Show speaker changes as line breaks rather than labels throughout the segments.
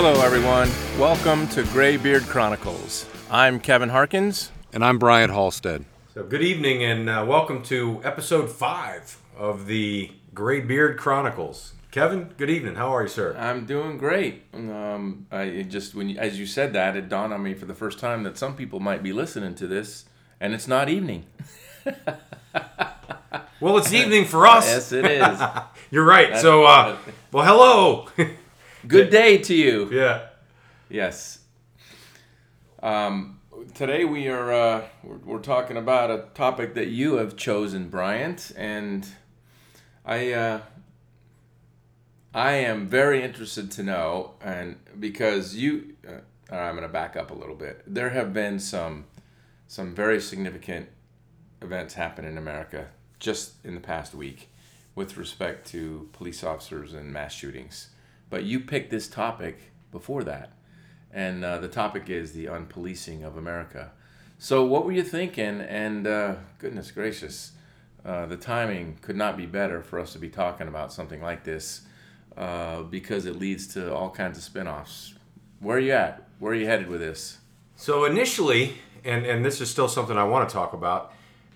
Hello, everyone. Welcome to Graybeard Chronicles. I'm Kevin Harkins.
And I'm Brian Halstead.
So, good evening and uh, welcome to episode five of the Graybeard Chronicles. Kevin, good evening. How are you, sir?
I'm doing great. Um, I just when you, as you said that, it dawned on me for the first time that some people might be listening to this, and it's not evening.
Well, it's evening for us.
yes, it is.
You're right. So, uh, well, hello.
Good day to you.
yeah.
Yes. Um, today we are uh, we're, we're talking about a topic that you have chosen, Brian, and I uh, I am very interested to know, and because you, uh, I'm going to back up a little bit. There have been some some very significant events happen in America just in the past week with respect to police officers and mass shootings. But you picked this topic before that, and uh, the topic is the unpolicing of America. So, what were you thinking? And uh, goodness gracious, uh, the timing could not be better for us to be talking about something like this uh, because it leads to all kinds of spin offs. Where are you at? Where are you headed with this?
So, initially, and, and this is still something I want to talk about,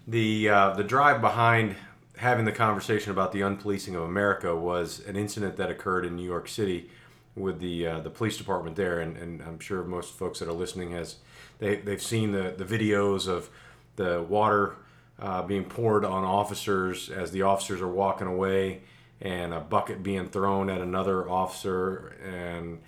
the, uh, the drive behind having the conversation about the unpolicing of America was an incident that occurred in New York City with the uh, the police department there, and, and I'm sure most folks that are listening has they they've seen the the videos of the water uh, being poured on officers as the officers are walking away, and a bucket being thrown at another officer, and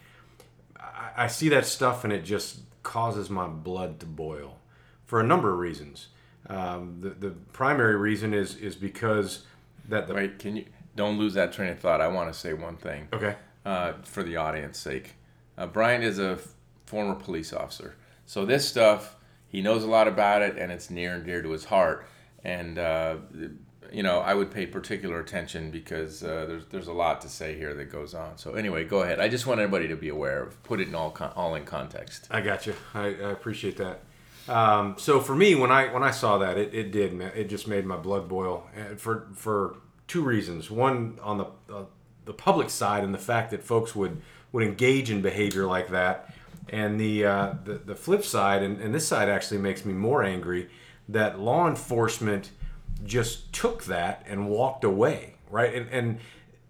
I, I see that stuff, and it just causes my blood to boil for a number of reasons. Um, the the primary reason is is because that the
Wait, can you don't lose that train of thought? I want to say one thing.
okay
uh, for the audience sake. Uh, Brian is a f- former police officer, so this stuff he knows a lot about it, and it's near and dear to his heart. And uh, you know, I would pay particular attention because uh, there's there's a lot to say here that goes on. So anyway, go ahead. I just want everybody to be aware of, put it in all con- all in context.
I got you. I, I appreciate that. Um, so for me, when I when I saw that, it, it did. It just made my blood boil for for two reasons. One on the uh, the public side and the fact that folks would would engage in behavior like that, and the uh, the, the flip side, and, and this side actually makes me more angry that law enforcement just took that and walked away, right? And and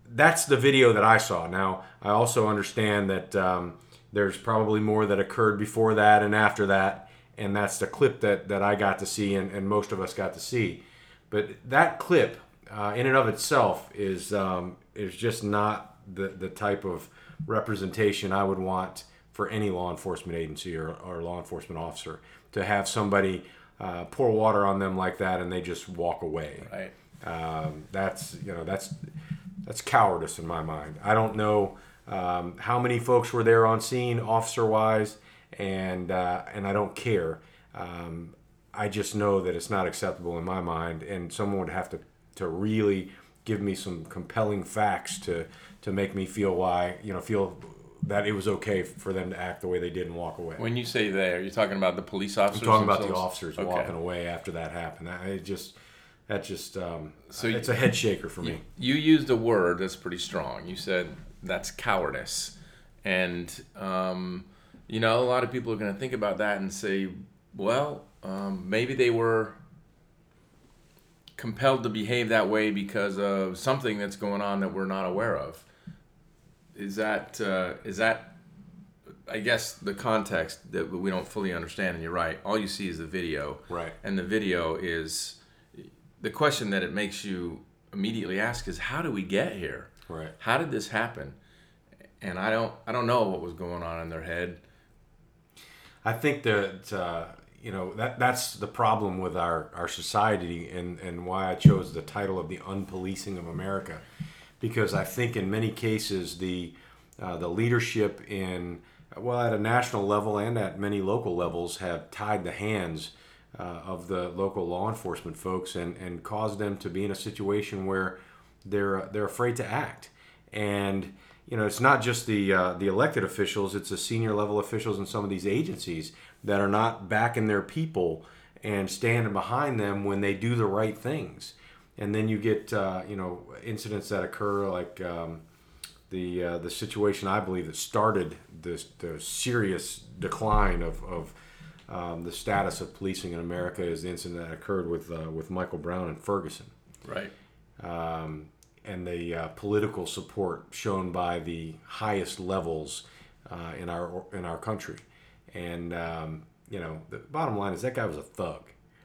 that's the video that I saw. Now I also understand that um, there's probably more that occurred before that and after that, and that's the clip that that I got to see and, and most of us got to see. But that clip, uh, in and of itself, is um, is just not the the type of representation I would want for any law enforcement agency or, or law enforcement officer to have somebody uh, pour water on them like that and they just walk away.
Right.
Um, that's you know that's that's cowardice in my mind. I don't know um, how many folks were there on scene, officer wise, and uh, and I don't care. Um, I just know that it's not acceptable in my mind, and someone would have to to really give me some compelling facts to to make me feel why you know feel that it was okay for them to act the way they did and walk away.
When you say there, you're talking about the police officers.
I'm talking about the officers
Okay.
walking away after that happened. That it just that just um,
So you-
it's a head shaker for me.
You used a word that's pretty strong. You said that's cowardice. And, um, you know, a lot of people are going to think about that and say, well, um, maybe they were compelled to behave that way because of something that's going on that we're not aware of. Is that, uh, is that, I guess, the context that we don't fully understand? And you're right. All you see is the video.
Right.
And the video is the question that it makes you immediately ask is how do we get here?
Right.
How did this happen? And I don't I don't know what was going on in their head.
I think that uh, you know that that's the problem with our, our society and, and why I chose the title of the unpolicing of America, because I think in many cases the uh, the leadership in well at a national level and at many local levels have tied the hands uh, of the local law enforcement folks and, and caused them to be in a situation where they're they're afraid to act. And you know it's not just the uh, the elected officials it's the senior level officials in some of these agencies that are not backing their people and standing behind them when they do the right things and then you get uh, you know incidents that occur like um, the uh, the situation I believe that started this the serious decline of, of um, the status of policing in America is the incident that occurred with uh, with Michael Brown and Ferguson.
Right.
Um, and the uh, political support shown by the highest levels uh, in our in our country, and um, you know the bottom line is that guy was a thug.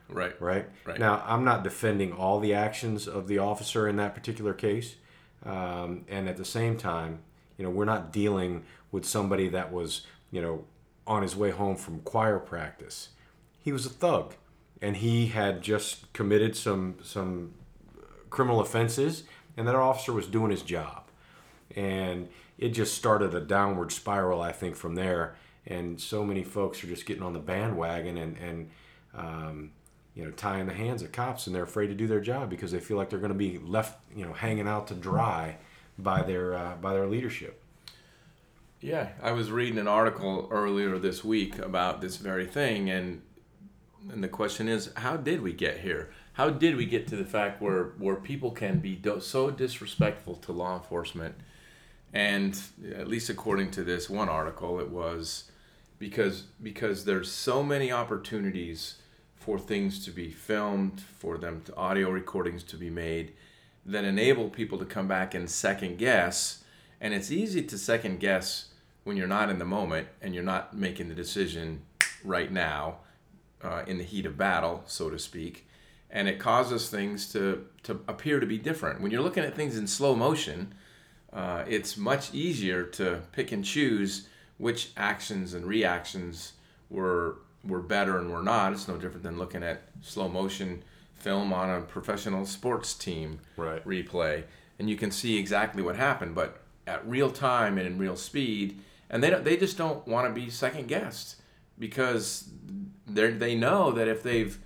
Right.
Right?
Right.
Now, I'm not defending all the actions of the officer in that particular case. Um, and at the same time, you know, we're not dealing with somebody that was, you know, on his way home from choir practice. He was a thug, and he had just committed some some criminal offenses, and that officer was doing his job, and it just started a downward spiral, I think, from there. And so many folks are just getting on the bandwagon and and um, you know tying the hands of cops, and they're afraid to do their job because they feel like they're going to be left, you know, hanging out to dry by their uh, by their leadership.
Yeah, I was reading an article earlier this week about this very thing, and and the question is, how did we get here? How did we get to the fact where where people can be do- so disrespectful to law enforcement? And at least according to this one article, it was because because there's so many opportunities for things to be filmed, for them to audio recordings to be made, that enable people to come back and second guess. And it's easy to second guess when you're not in the moment and you're not making the decision right now uh, in the heat of battle, so to speak. And it causes things to, to appear to be different. When you're looking at things in slow motion, uh, it's much easier to pick and choose which actions and reactions were were better and were not. It's no different than looking at slow motion film on a professional sports team
Right.
replay, and you can see exactly what happened. But at real time and in real speed, and they don't, they just don't want to be second guessed because they they know that if they've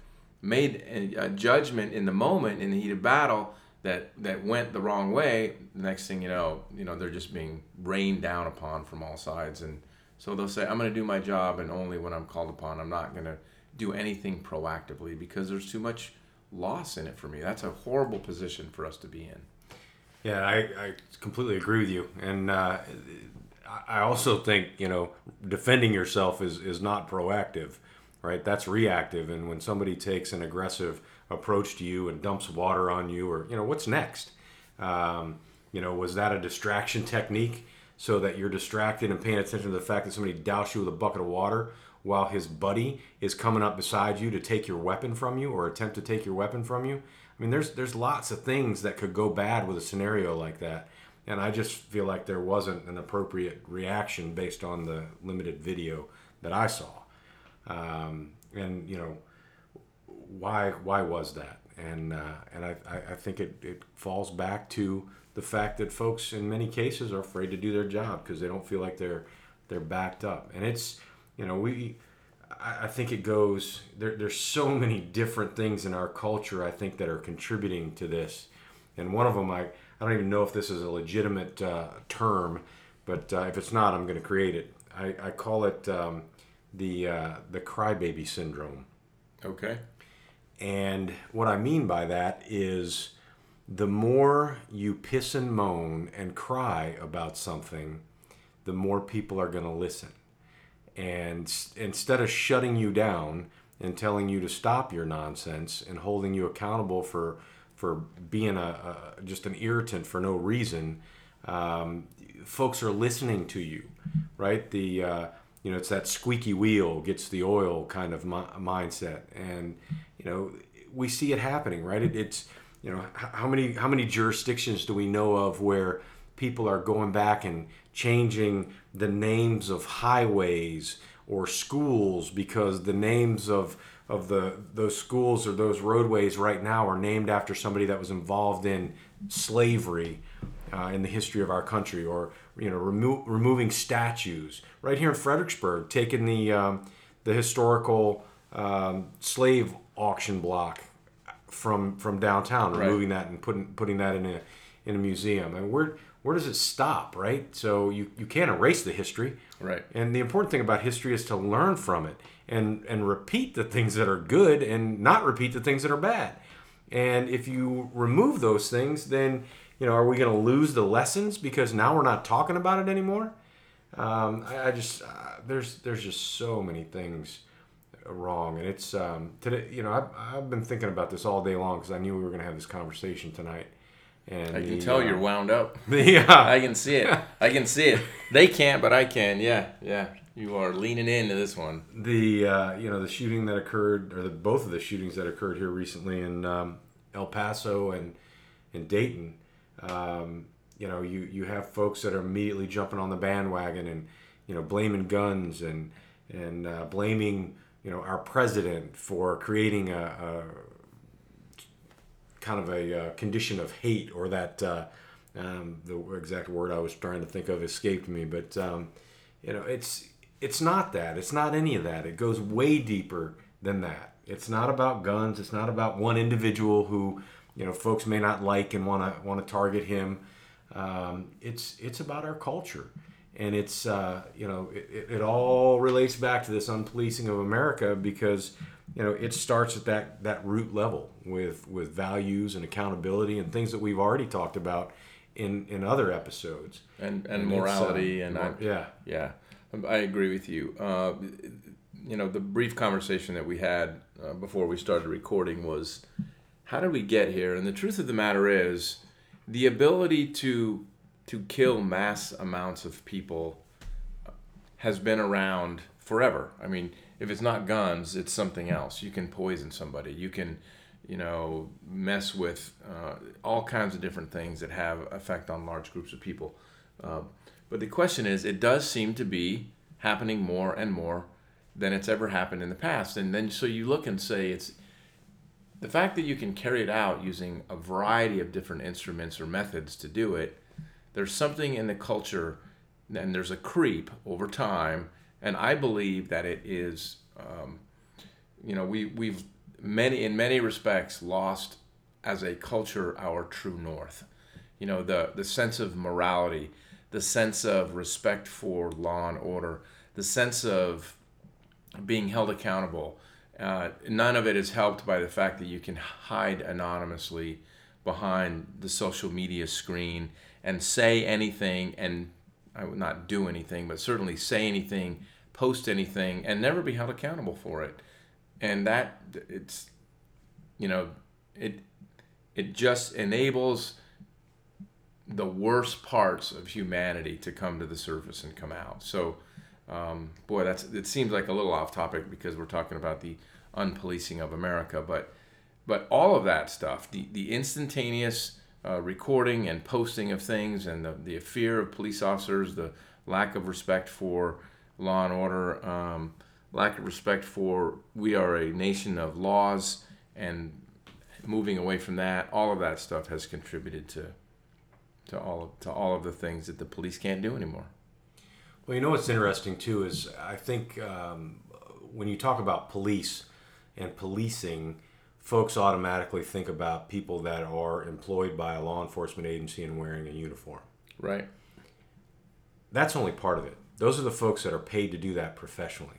made a, judgment in the moment in the heat of battle that that went the wrong way, next thing you know, you know they're just being rained down upon from all sides, and so they'll say, "I'm going to do my job, and only when I'm called upon. I'm not going to do anything proactively because there's too much loss in it for me." That's a horrible position for us to be in.
Yeah, I, I completely agree with you, and uh, I also think you know defending yourself is is not proactive, right? That's reactive, and when somebody takes an aggressive approach to you and dumps water on you, or you know what's next, um, you know was that a distraction technique so that you're distracted and paying attention to the fact that somebody doused you with a bucket of water while his buddy is coming up beside you to take your weapon from you or attempt to take your weapon from you? I mean, there's there's lots of things that could go bad with a scenario like that, and I just feel like there wasn't an appropriate reaction based on the limited video that I saw, um, and you know, why why was that? And uh, and I, I think it, it falls back to the fact that folks in many cases are afraid to do their job because they don't feel like they're they're backed up, and it's you know we I I think it goes there. There's so many different things in our culture. I think that are contributing to this, and one of them I I don't even know if this is a legitimate uh, term, but uh, if it's not, I'm going to create it. I, I call it um, the uh, the crybaby syndrome,
Okay.
and what I mean by that is the more you piss and moan and cry about something, the more people are going to listen and instead of shutting you down and telling you to stop your nonsense and holding you accountable for for being a, a just an irritant for no reason, um, folks are listening to you, right? The uh, you know it's that squeaky wheel gets the oil kind of mi- mindset, and you know we see it happening, right? It, it's you know how many how many jurisdictions do we know of where people are going back and changing the names of highways or schools because the names of of the those schools or those roadways right now are named after somebody that was involved in slavery uh, in the history of our country or you know remo- removing statues right here in Fredericksburg taking the um, the historical um, slave auction block from from downtown,
Right.
removing that and putting putting that in a in a museum. And where where does it stop, right? So you, you can't erase the history.
Right.
And the important thing about history is to learn from it and and repeat the things that are good and not repeat the things that are bad. And if you remove those things, then you know, are we going to lose the lessons because now we're not talking about it anymore? Um, I, I, just uh, there's there's just so many things wrong, and it's um, today. You know, I've, I've been thinking about this all day long because I knew we were going to have this conversation tonight.
And I can the, tell uh, you're wound up.
Yeah,
I can see it. I can see it. They can't, but I can. Yeah, yeah. You are leaning into this one.
The uh, you know the shooting that occurred, or the both of the shootings that occurred here recently in um, El Paso and in Dayton. Um, you know, you you have folks that are immediately jumping on the bandwagon and you know blaming guns and and uh, blaming you know our president for creating a, a kind of a uh, condition of hate or that uh, um, the exact word I was trying to think of escaped me, but um, you know it's it's not that. It's not any of that. It goes way deeper than that. It's not about guns. It's not about one individual who, you know, folks may not like and want to want to target him. Um, it's it's about our culture, and it's uh, you know it, it all relates back to this unpolicing of America because you know it starts at that that root level with with values and accountability and things that we've already talked about in in other episodes
and and, and morality uh, and I,
yeah
yeah I agree with you. Uh, you know, the brief conversation that we had uh, before we started recording was how did we get here? And the truth of the matter is, the ability to to kill mass amounts of people has been around forever. I mean, if it's not guns, it's something else. You can poison somebody. You can, you know, mess with uh, all kinds of different things that have effect on large groups of people. Uh, but the question is, it does seem to be happening more and more than it's ever happened in the past. And then so you look and say it's the fact that you can carry it out using a variety of different instruments or methods to do it. There's something in the culture, and there's a creep over time. And I believe that it is, um, you know, we we've many in many respects lost as a culture our true north. You know, the the sense of morality the sense of respect for law and order, the sense of being held accountable. Uh, none of it is helped by the fact that you can hide anonymously behind the social media screen and say anything and I would not do anything, but certainly say anything, post anything, and never be held accountable for it. And that it's, you know, it it just enables the worst parts of humanity to come to the surface and come out. So, um, boy, that's it seems like a little off topic because we're talking about the unpolicing of America, but but all of that stuff, the the instantaneous uh, recording and posting of things, and the the fear of police officers, the lack of respect for law and order, um, lack of respect for we are a nation of laws, and moving away from that, all of that stuff has contributed to to all of, to all of the things that the police can't do anymore.
Well, you know what's interesting too is I think um, when you talk about police and policing, folks automatically think about people that are employed by a law enforcement agency and wearing a uniform.
Right.
That's only part of it. Those are the folks that are paid to do that professionally.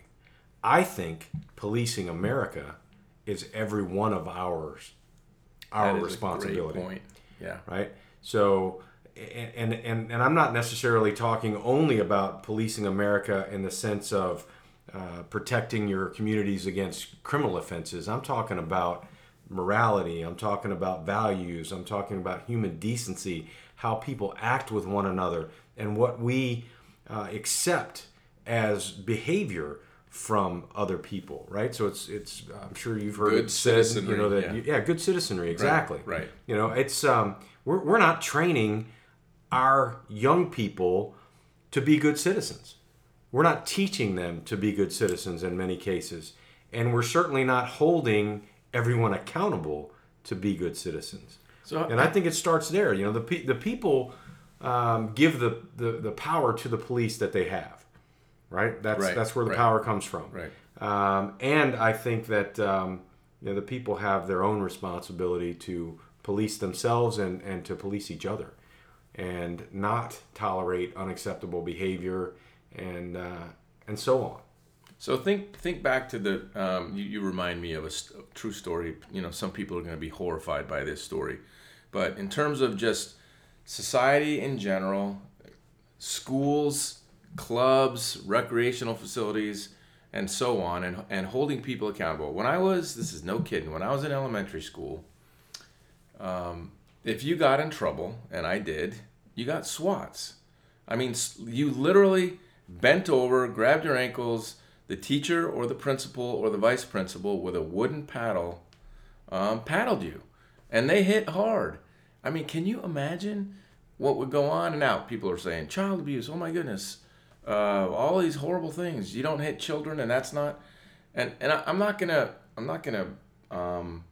I think policing America is every one of ours our responsibility.
point. Yeah.
Right. So and, and, and I'm not necessarily talking only about policing America in the sense of uh, protecting your communities against criminal offenses. I'm talking about morality. I'm talking about values. I'm talking about human decency, how people act with one another, and what we uh, accept as behavior from other people, right? So it's it's I'm sure you've heard good it said, you know that yeah. yeah. good citizenry, exactly.
Right. right.
You know, it's um we're we're not training our young people to be good citizens. We're not teaching them to be good citizens in many cases. And we're certainly not holding everyone accountable to be good citizens. So, and I think it starts there. You know, the, the people um, give the, the, the power to the police that they have, right? That's, right, that's where the right. power comes from.
Right.
Um, and I think that um, you know, the people have their own responsibility to police themselves and, and to police each other and not tolerate unacceptable behavior and uh, and so on.
So think think back to the um, you, you remind me of a st- true story. You know, some people are going to be horrified by this story, but in terms of just society in general, schools, clubs, recreational facilities, and so on, and, and holding people accountable. When I was, this is no kidding, when I was in elementary school, um, if you got in trouble, and I did, you got swats. I mean, you literally bent over, grabbed your ankles, the teacher or the principal or the vice principal with a wooden paddle um, paddled you. And they hit hard. I mean, can you imagine what would go on? And now people are saying child abuse. Oh my goodness, uh, all these horrible things. You don't hit children, and that's not. And and I, am not gonna I'm not gonna um,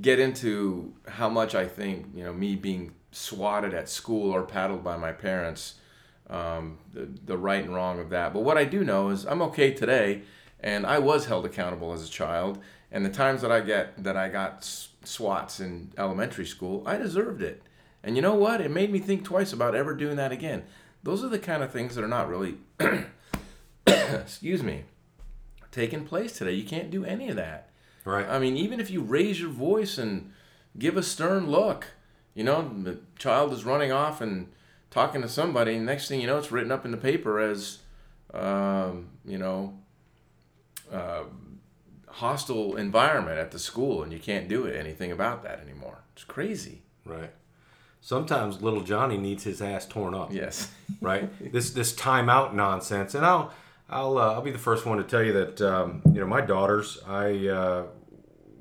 get into how much I think you know me being swatted at school or paddled by my parents, um, the the right and wrong of that. But what I do know is I'm okay today, and I was held accountable as a child. And the times that I get that I got swats in elementary school, I deserved it. And you know what? It made me think twice about ever doing that again. Those are the kind of things that are not really, excuse me, taking place today. You can't do any of that.
Right.
I mean, even if you raise your voice and give a stern look, you know, the child is running off and talking to somebody, and next thing you know, it's written up in the paper as, um, you know, uh, hostile environment at the school and you can't do anything about that anymore. It's crazy.
Right. Sometimes little Johnny needs his ass torn up.
Yes.
right. This this timeout nonsense, and I'll I'll uh, I'll be the first one to tell you that um, you know my daughters. I uh,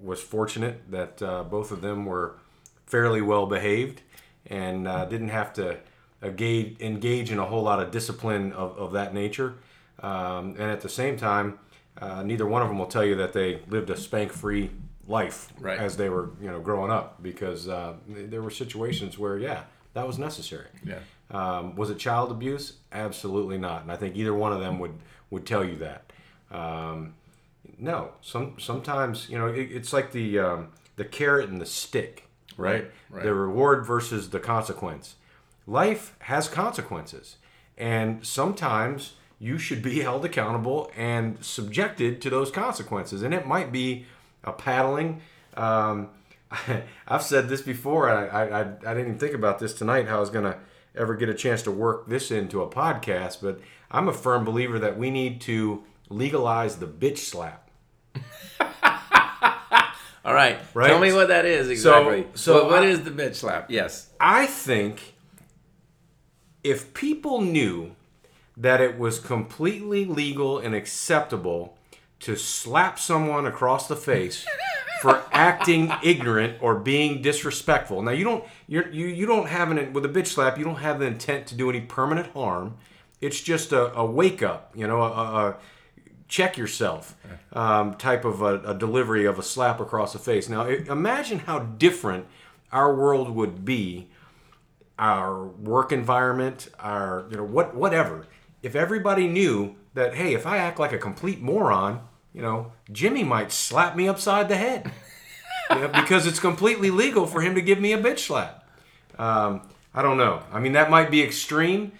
was fortunate that uh, both of them were fairly well behaved and uh, didn't have to engage engage in a whole lot of discipline of, of that nature. Um, and at the same time, uh, neither one of them will tell you that they lived a spank-free life
right.
as they were, you know, growing up because uh, there were situations where, yeah, that was necessary.
Yeah.
Um, was it child abuse? Absolutely not. And I think either one of them would would tell you that. Um, no. Some sometimes you know it, it's like the um, the carrot and the stick,
right? Right?
The reward versus the consequence. Life has consequences, and sometimes you should be held accountable and subjected to those consequences. And it might be a paddling. Um, I've said this before. I, I, I didn't even think about this tonight, how I was going to ever get a chance to work this into a podcast, but I'm a firm believer that we need to legalize the bitch slap.
All right. right. Tell me what that is exactly. So, so what, what I, is the bitch slap? Yes.
I think if people knew that it was completely legal and acceptable to slap someone across the face for acting ignorant or being disrespectful. Now you don't you're, you you don't have an with a bitch slap. You don't have the intent to do any permanent harm. It's just a, a wake up, you know, a, a check yourself um, type of a, a, delivery of a slap across the face. Now imagine how different our world would be, our work environment, our you know what whatever if everybody knew that, hey, if I act like a complete moron, you know, Jimmy might slap me upside the head you know, because it's completely legal for him to give me a bitch slap. Um, I don't know. I mean, that might be extreme,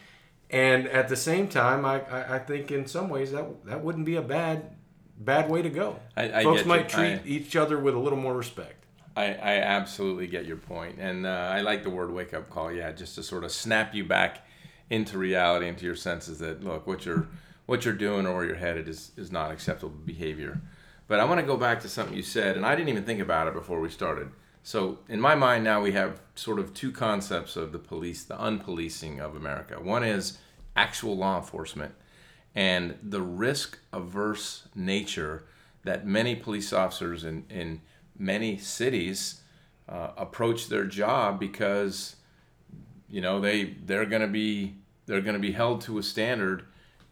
and at the same time, I, I, I think in some ways that that wouldn't be a bad bad way to go.
I, I
Folks might treat each other with a little more respect.
I, I absolutely get your point, and uh, I like the word wake up call. Yeah, just to sort of snap you back into reality, into your senses that look what you're what you're doing or where you're headed is is not acceptable behavior. But I want to go back to something you said, and I didn't even think about it before we started. So in my mind now we have sort of two concepts of the police, the unpolicing of America. One is actual law enforcement and the risk averse nature that many police officers in, in many cities uh, approach their job because you know they they're going to be they're going to be held to a standard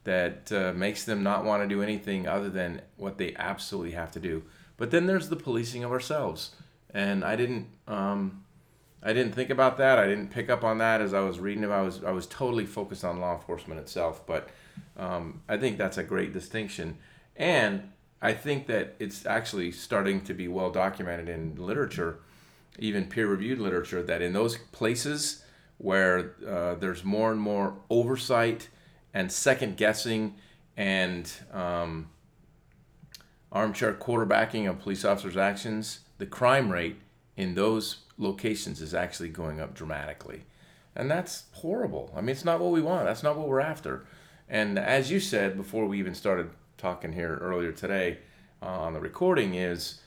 that uh, makes them not want to do anything other than what they absolutely have to do. But then there's the policing of ourselves, and I didn't um, I didn't think about that. I didn't pick up on that as I was reading it. I was I was totally focused on law enforcement itself, but um, I think that's a great distinction, and I think that it's actually starting to be well documented in literature, even peer reviewed literature, that in those places where uh, there's more and more oversight and second guessing and um, armchair quarterbacking of police officers' actions, the crime rate in those locations is actually going up dramatically. and that's horrible. I mean, it's not what we want. That's not what we're after. And as you said before we even started talking here earlier today uh, on the recording, is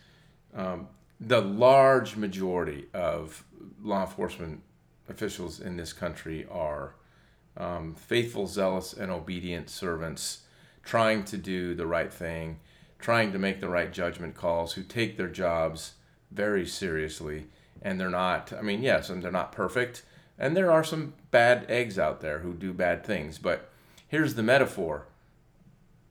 um, the large majority of law enforcement officials in this country are um, faithful, zealous, and obedient servants trying to do the right thing, trying to make the right judgment calls, who take their jobs very seriously. And they're not, I mean, yes, and they're not perfect. And there are some bad eggs out there who do bad things. But here's the metaphor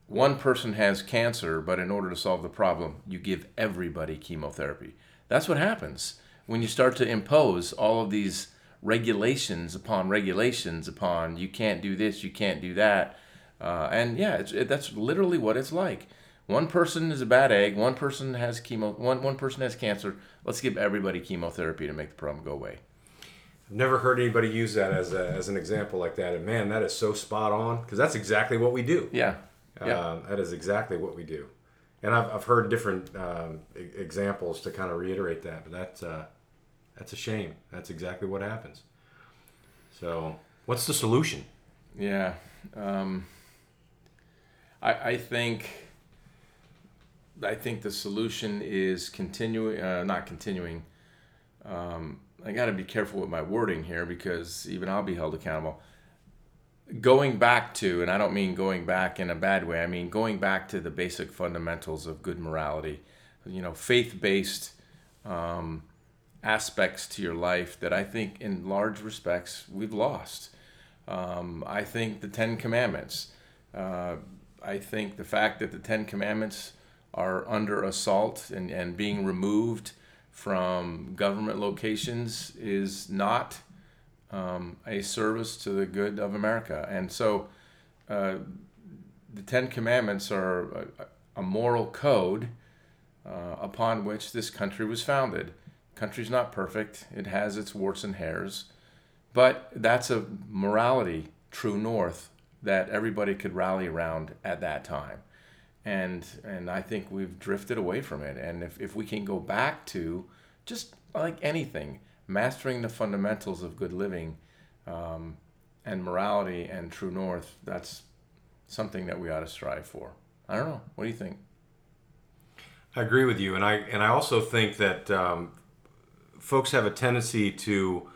one person has cancer, but in order to solve the problem, you give everybody chemotherapy. That's what happens when you start to impose all of these regulations upon regulations upon you can't do this, you can't do that. Uh, and yeah, it, that's literally what it's like. One person is a bad egg. One person has chemo. One one person has cancer. Let's give everybody chemotherapy to make the problem go away.
I've never heard anybody use that as, a, as an example like that, and man, that is so spot on because that's exactly what we do.
Yeah,
yeah. Uh, that is exactly what we do, and I've, I've heard different um, examples to kind of reiterate that, but that's uh, that's a shame. That's exactly what happens. So, what's the solution?
Yeah, um, I I think I think the solution is continuing, uh, not continuing. Um, I got to be careful with my wording here because even I'll be held accountable. Going back to, and I don't mean going back in a bad way. I mean going back to the basic fundamentals of good morality. You know, faith-based. Um, aspects to your life that I think, in large respects, we've lost. Um, I think the Ten Commandments. Uh, I think the fact that the Ten Commandments are under assault and, and being removed from government locations is not um, a service to the good of America. And so uh, the Ten Commandments are a, a moral code uh, upon which this country was founded. Country's not perfect. It has its warts and hairs. But that's a morality, true north, that everybody could rally around at that time. And and I think we've drifted away from it. And if, if we can go back to just like anything, mastering the fundamentals of good living um, and morality and true north, that's something that we ought to strive for. I don't know. What do you think?
I agree with you, and I and I also think that um, folks have a tendency to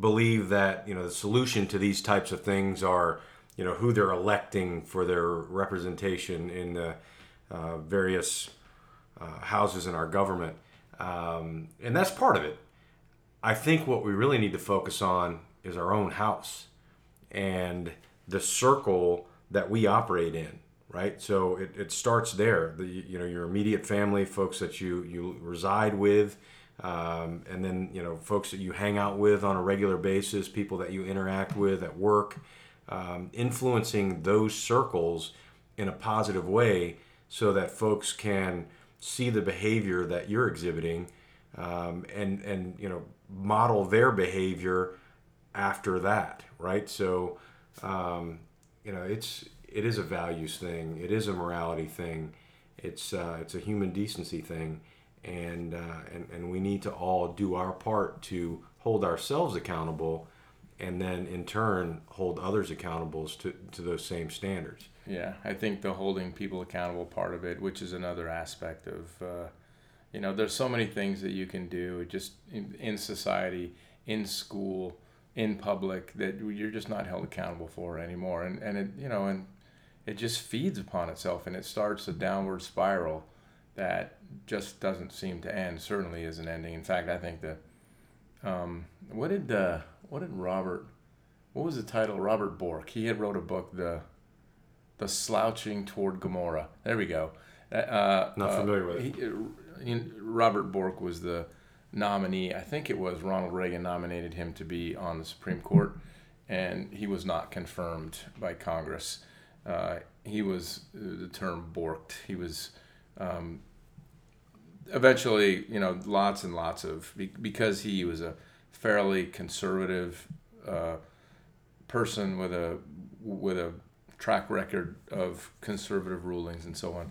believe that you know the solution to these types of things are you know who they're electing for their representation in the uh, various uh, houses in our government, um, and that's part of it. I think what we really need to focus on is our own house and the circle that we operate in right? So it, it starts there. The you know your immediate family folks that you you reside with um, and then you know folks that you hang out with on a regular basis, people that you interact with at work, um, influencing those circles in a positive way, so that folks can see the behavior that you're exhibiting, um, and and you know model their behavior after that, right? So, um, you know, it's it is a values thing, it is a morality thing, it's uh, it's a human decency thing and, uh, and and we need to all do our part to hold ourselves accountable and then in turn hold others accountable to, to those same standards.
Yeah i think the holding people accountable part of it which is another aspect of uh, you know there's so many things that you can do just in, in society in school in public that you're just not held accountable for anymore. And and it you know and it just feeds upon itself and it starts a downward spiral that just doesn't seem to end. Certainly isn't ending. In fact, I think that um, what did uh, what did Robert what was the title? Robert Bork. He had wrote a book, the the slouching toward Gomorrah. There we go.
Uh, Not uh, familiar with
it. He, Robert Bork was the nominee. I think it was Ronald Reagan nominated him to be on the Supreme Court, and he was not confirmed by Congress. Uh, he was uh, the term borked. He was um, eventually, you know, lots and lots of because he was a fairly conservative uh, person with a with a track record of conservative rulings and so on.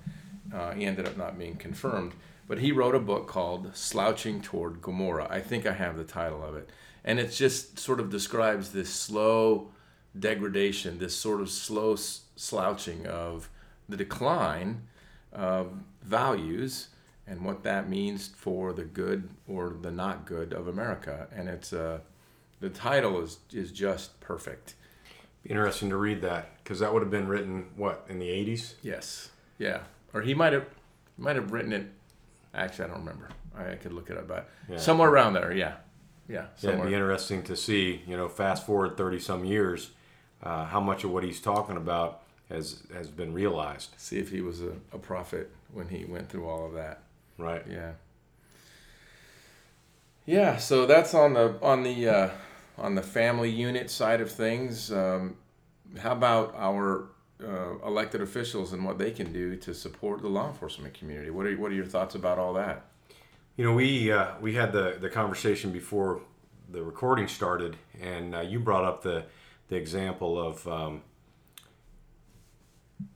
Uh, he ended up not being confirmed, but he wrote a book called "Slouching Toward Gomorrah." I think I have the title of it, and it just sort of describes this slow degradation, this sort of slow slouching of the decline of values and what that means for the good or the not good of America. And it's uh, the title is is just perfect.
Interesting to read that because that would have been written what in the eighties.
Yes. Yeah. Or he might have might have written it. Actually, I don't remember. I could look it up, but yeah. somewhere around there. Yeah. Yeah.
Somewhere. Yeah, it'd be interesting to see. You know, fast forward thirty some years, uh, how much of what he's talking about has has been realized.
See if he was a, a prophet when he went through all of that.
Right.
Yeah. Yeah. So that's on the on the uh, on the family unit side of things. Um, how about our uh, elected officials and what they can do to support the law enforcement community? What are what are your thoughts about all that?
You know, we uh, we had the the conversation before the recording started, and uh, you brought up the the example of um,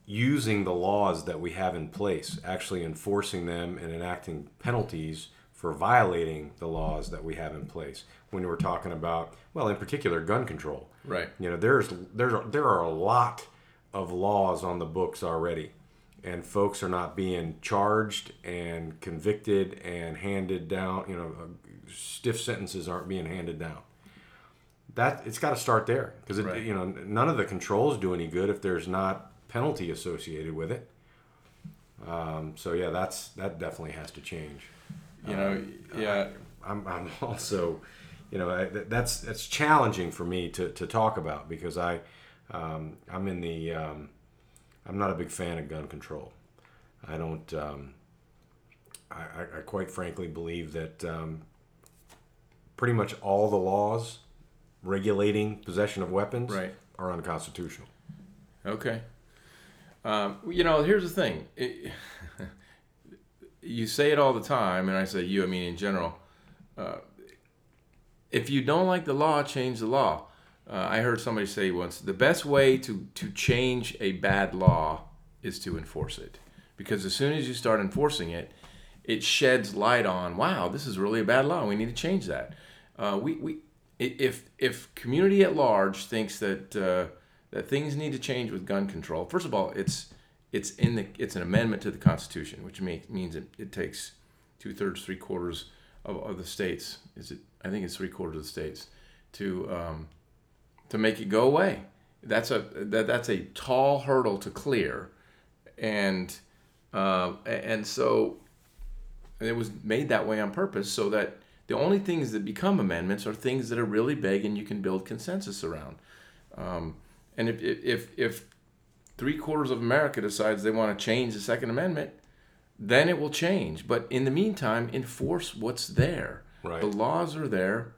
using the laws that we have in place, actually enforcing them and enacting penalties for violating the laws that we have in place. When we're talking about, well, in particular, gun control.
Right.
You know, there's there's there are a lot of laws on the books already, and folks are not being charged and convicted and handed down. You know, stiff sentences aren't being handed down that it's got to start there because right. you know none of the controls do any good if there's not penalty associated with it. Um, so yeah, that's that definitely has to change.
You know, um, yeah.
I, am I'm, I'm also, you know, I, that's that's challenging for me to, to talk about because I um, I'm in the um, I'm not a big fan of gun control. I don't. Um, I, I, quite frankly believe that um, pretty much all the laws regulating possession of weapons
right.
are unconstitutional.
Okay. Um, you know, here's the thing. It, you say it all the time, and I say you, I mean in general. Uh, if you don't like the law, change the law. Uh, I heard somebody say once the best way to, to change a bad law is to enforce it. Because as soon as you start enforcing it, it sheds light on, wow, this is really a bad law. We need to change that. Uh, we, we, if if community at large thinks that uh, that things need to change with gun control, first of all, it's it's in the it's an amendment to the Constitution, which means it, it takes two thirds, three quarters of, of the states. Is it? I think it's three quarters of the states to um, to make it go away. That's a that, that's a tall hurdle to clear, and uh, and so it was made that way on purpose so that the only things that become amendments are things that are really big and you can build consensus around. Um, and if, if, if three quarters of America decides they want to change the Second Amendment, then it will change. But in the meantime, enforce what's there.
Right.
The laws are there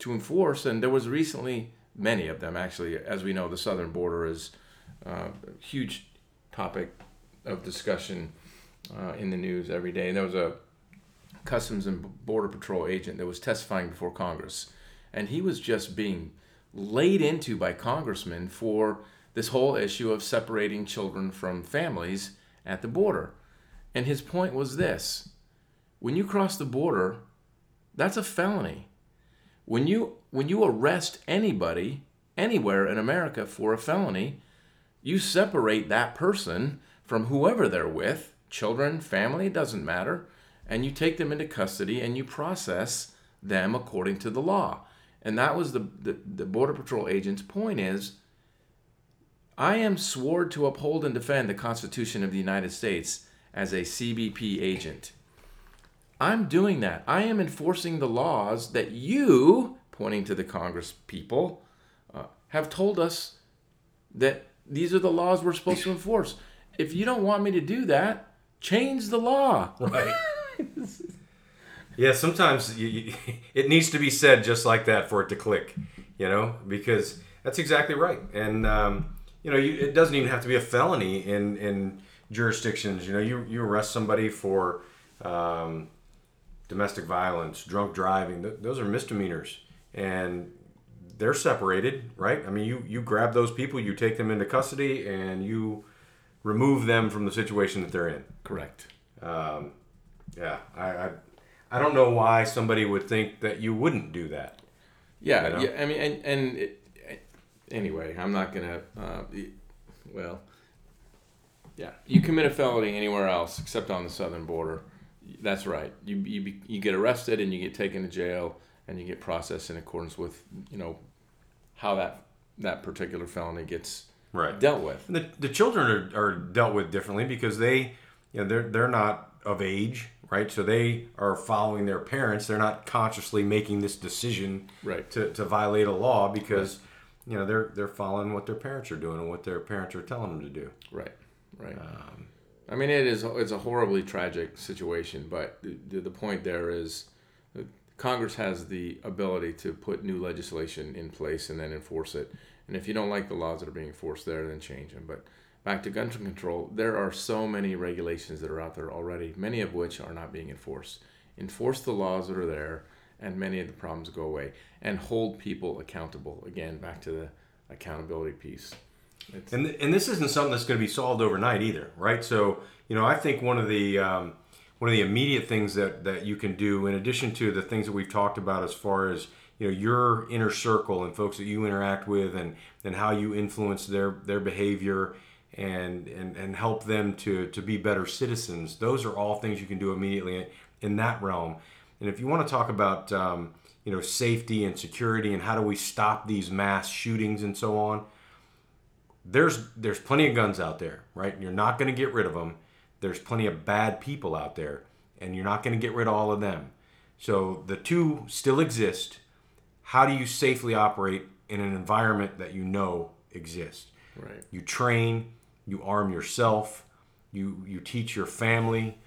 to enforce, and there was recently many of them actually. As we know, the southern border is uh, a huge topic of discussion uh, in the news every day. And there was a Customs and Border Patrol agent that was testifying before Congress. And he was just being laid into by congressmen for this whole issue of separating children from families at the border. And his point was this when you cross the border, that's a felony. When you when you arrest anybody anywhere in America for a felony, you separate that person from whoever they're with, children, family, doesn't matter and you take them into custody and you process them according to the law. And that was the, the, the Border Patrol agent's point is I am sworn to uphold and defend the Constitution of the United States as a CBP agent. I'm doing that. I am enforcing the laws that you, pointing to the Congress people, uh, have told us that these are the laws we're supposed to enforce. If you don't want me to do that, change the law.
Right. yeah, sometimes you, you, it needs to be said just like that for it to click, you know, because that's exactly right. And um, you know, you, it doesn't even have to be a felony in in jurisdictions. You know, you you arrest somebody for um, domestic violence, drunk driving. Th- those are misdemeanors, and they're separated, right? I mean, you you grab those people, you take them into custody, and you remove them from the situation that they're in.
Correct.
Um, yeah, I, I, I don't know why somebody would think that you wouldn't do that.
Yeah,
You know?
yeah. I mean, and, and it, anyway, I'm not gonna. Uh, well, yeah, you commit a felony anywhere else except on the southern border. That's right. You you you get arrested and you get taken to jail and you get processed in accordance with you know how that that particular felony gets
Right.
dealt with.
And the, the children are, are dealt with differently because they, you know, they're they're not of age, right? So they are following their parents. They're not consciously making this decision
Right.
to, to violate a law because, you know, they're they're following what their parents are doing and what their parents are telling them to do.
Right. Right.
Um,
I mean, it is it's a horribly tragic situation, but the, the point there is Congress has the ability to put new legislation in place and then enforce it. And if you don't like the laws that are being enforced there, then change them. But back to gun control, there are so many regulations that are out there already, many of which are not being enforced. Enforce the laws that are there, and many of the problems go away. And hold people accountable. Again, back to the accountability piece. It's,
And, and this isn't something that's going to be solved overnight either, right? So, you know, I think one of the um, one of the immediate things that, that you can do, in addition to the things that we've talked about as far as you know your inner circle and folks that you interact with, and, and how you influence their their behavior and, and and help them to to be better citizens. Those are all things you can do immediately in that realm. And if you want to talk about um, you know safety and security and how do we stop these mass shootings and so on, there's there's plenty of guns out there, right? You're not going to get rid of them. There's plenty of bad people out there, and you're not going to get rid of all of them. So the two still exist. How do you safely operate in an environment that you know exists?
right.
You train, you arm yourself, you you teach your family,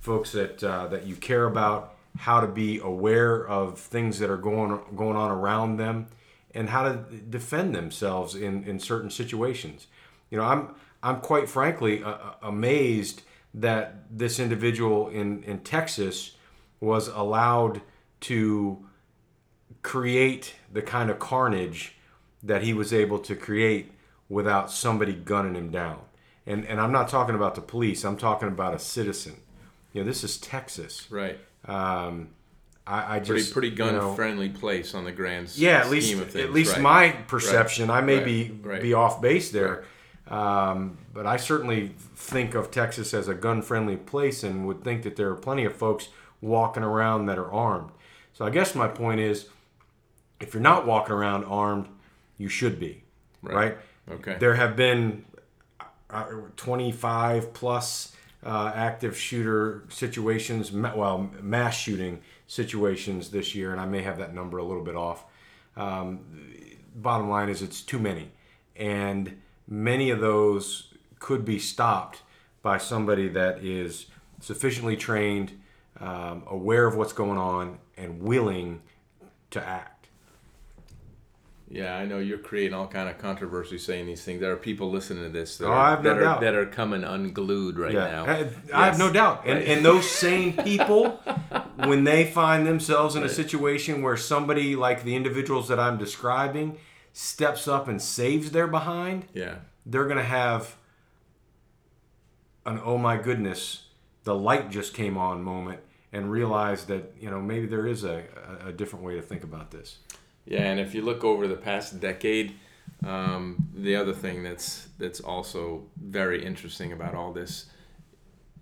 folks that uh, that you care about, how to be aware of things that are going going on around them, and how to defend themselves in in certain situations. You know, I'm I'm quite frankly uh, amazed that this individual in in Texas was allowed to create the kind of carnage that he was able to create without somebody gunning him down. And and I'm not talking about the police. I'm talking about a citizen. You know, this is Texas.
Right.
Um, I, I
Pretty
just
pretty
you
gun
know,
friendly place on the grand
yeah, at least
of things.
at least
right.
my perception. I may
Right.
be
Right.
be off base there, um, but I certainly think of Texas as a gun friendly place, and would think that there are plenty of folks walking around that are armed. So I guess my point is, if you're not walking around armed, you should be, right?
Okay.
There have been 25 plus uh, active shooter situations, well, mass shooting situations this year, and I may have that number a little bit off. Um, bottom line is, it's too many, and many of those could be stopped by somebody that is sufficiently trained, um, aware of what's going on, and willing to act.
Yeah, I know you're creating all kind of controversy saying these things. There are people listening to this that,
Oh,
are,
have no
that, are, that are coming unglued right now.
I, I have no doubt. And,
Right.
and those same people, when they find themselves in a situation where somebody like the individuals that I'm describing steps up and saves their behind,
Yeah,
they're going to have an oh my goodness, the light just came on moment and realize that, you know, maybe there is a, a different way to think about this.
Yeah. And if you look over the past decade, um, the other thing that's that's also very interesting about all this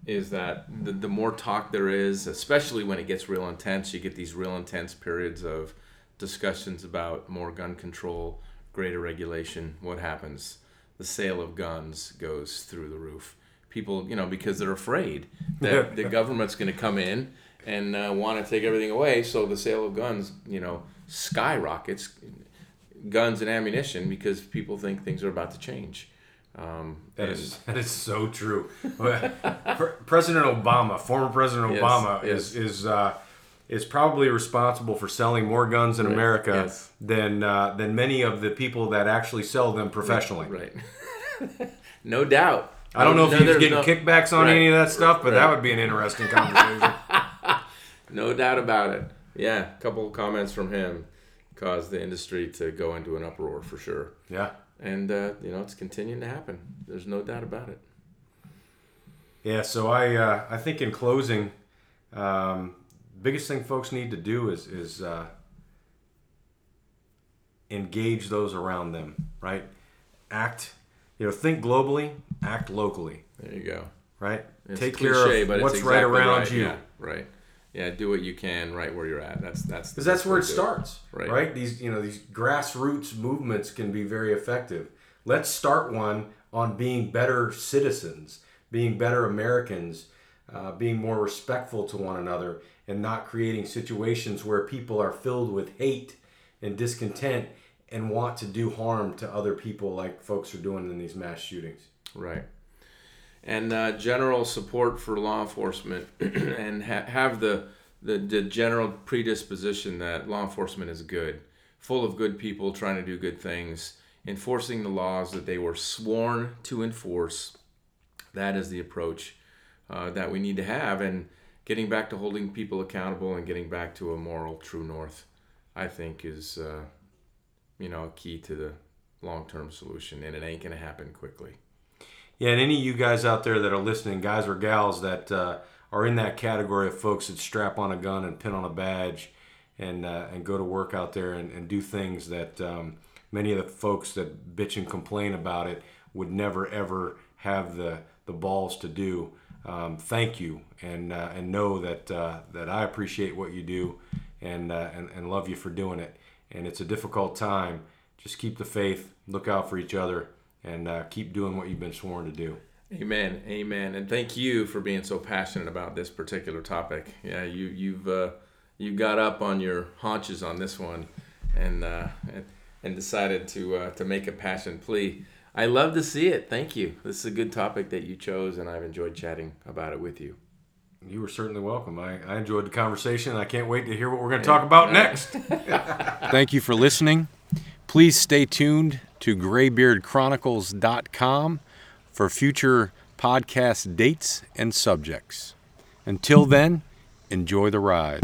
is that the, the more talk there is, especially when it gets real intense, you get these real intense periods of discussions about more gun control, greater regulation. What happens? The sale of guns goes through the roof. People, you know, because they're afraid that the government's going to come in and uh, want to take everything away. So the sale of guns, you know, skyrockets, guns and ammunition, because people think things are about to change. Um,
That
and-
is that is so true. President Obama, former President
Yes,
Obama,
yes.
is is uh, is probably responsible for selling more guns in
Right,
America
yes.
than uh, than many of the people that actually sell them professionally.
Right. no doubt.
I don't know if
No,
he's
there's
getting
no-
kickbacks on
Right.
any of that stuff, but that would be an interesting conversation.
No doubt about it. Yeah, a couple of comments from him caused the industry to go into an uproar for sure.
yeah,
And, uh, you know, it's continuing to happen. There's no doubt about it.
yeah. So I uh, I think in closing, um, biggest thing folks need to do is is uh, engage those around them, right? Act, you know, think globally, act locally,
There you go.
right?
It's
Take
cliche,
care of
but
what's
it's
right around
right.
you.
Yeah, right. Yeah, do what you can right where you're at. That's that's
because that's where it starts
Right.
right. these you know these grassroots movements can be very effective let's start one on being better citizens being better americans uh, being more respectful to one another and not creating situations where people are filled with hate and discontent and want to do harm to other people like folks are doing in these mass shootings
Right. And uh, general support for law enforcement and ha- have the, the, the general predisposition that law enforcement is good, full of good people trying to do good things, enforcing the laws that they were sworn to enforce. That is the approach uh, that we need to have. And getting back to holding people accountable and getting back to a moral true north, I think, is, uh, you know, a key to the long term solution. And it ain't going to happen quickly.
Yeah, and any of you guys out there that are listening, guys or gals that uh, are in that category of folks that strap on a gun and pin on a badge and uh, and go to work out there and, and do things that um, many of the folks that bitch and complain about it would never ever have the the balls to do. Um, thank you, and uh, and know that uh, that I appreciate what you do, and, uh, and and love you for doing it. And it's a difficult time. Just keep the faith. Look out for each other and uh, keep doing what you've been sworn to do.
Amen, amen, and thank you for being so passionate about this particular topic. Yeah, you you've uh, you got up on your haunches on this one, and uh, and, and decided to uh, to make a passion plea. I love to see it. Thank you. This is a good topic that you chose, and I've enjoyed chatting about it with you.
You were certainly welcome. I, I enjoyed the conversation. I can't wait to hear what we're going to talk about next.
Thank you for listening. Please stay tuned to graybeardchronicles.com for future podcast dates and subjects. Until then, enjoy the ride.